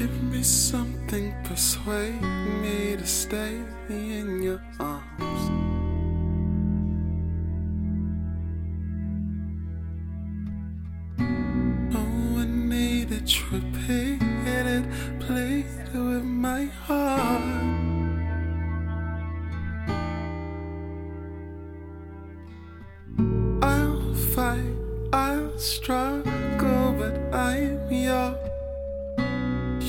Give me something, persuade me to stay in your arms. Oh, I need it repeated, plead with my heart. I'll fight, I'll struggle, but I'm yours.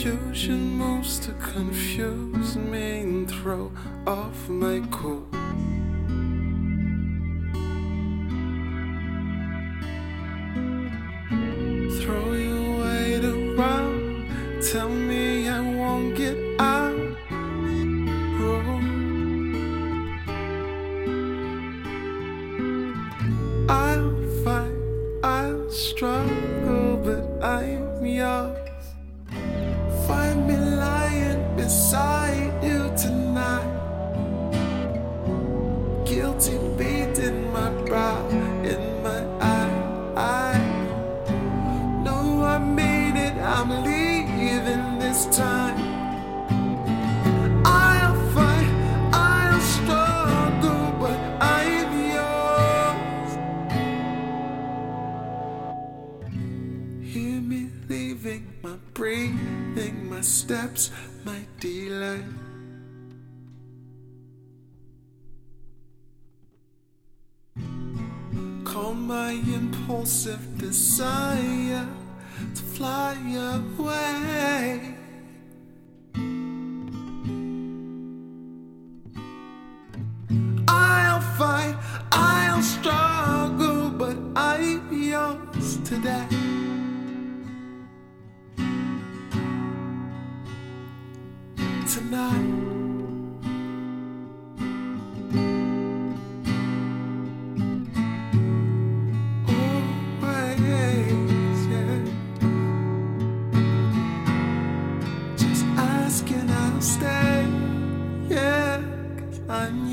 Your moves to confuse me and throw off my cool. Throw your weight around, tell me I won't get out. Oh. I'll fight, I'll struggle, but I'm yours. Beside you tonight. Guilty beating my brow Hear me leaving, my breathing, my steps, my delay. Call my impulsive desire to fly away. I'll fight, I'll struggle, but I'm yours today. Tonight. Always, yeah. Just asking, I'll stay, yeah, 'cause I'm.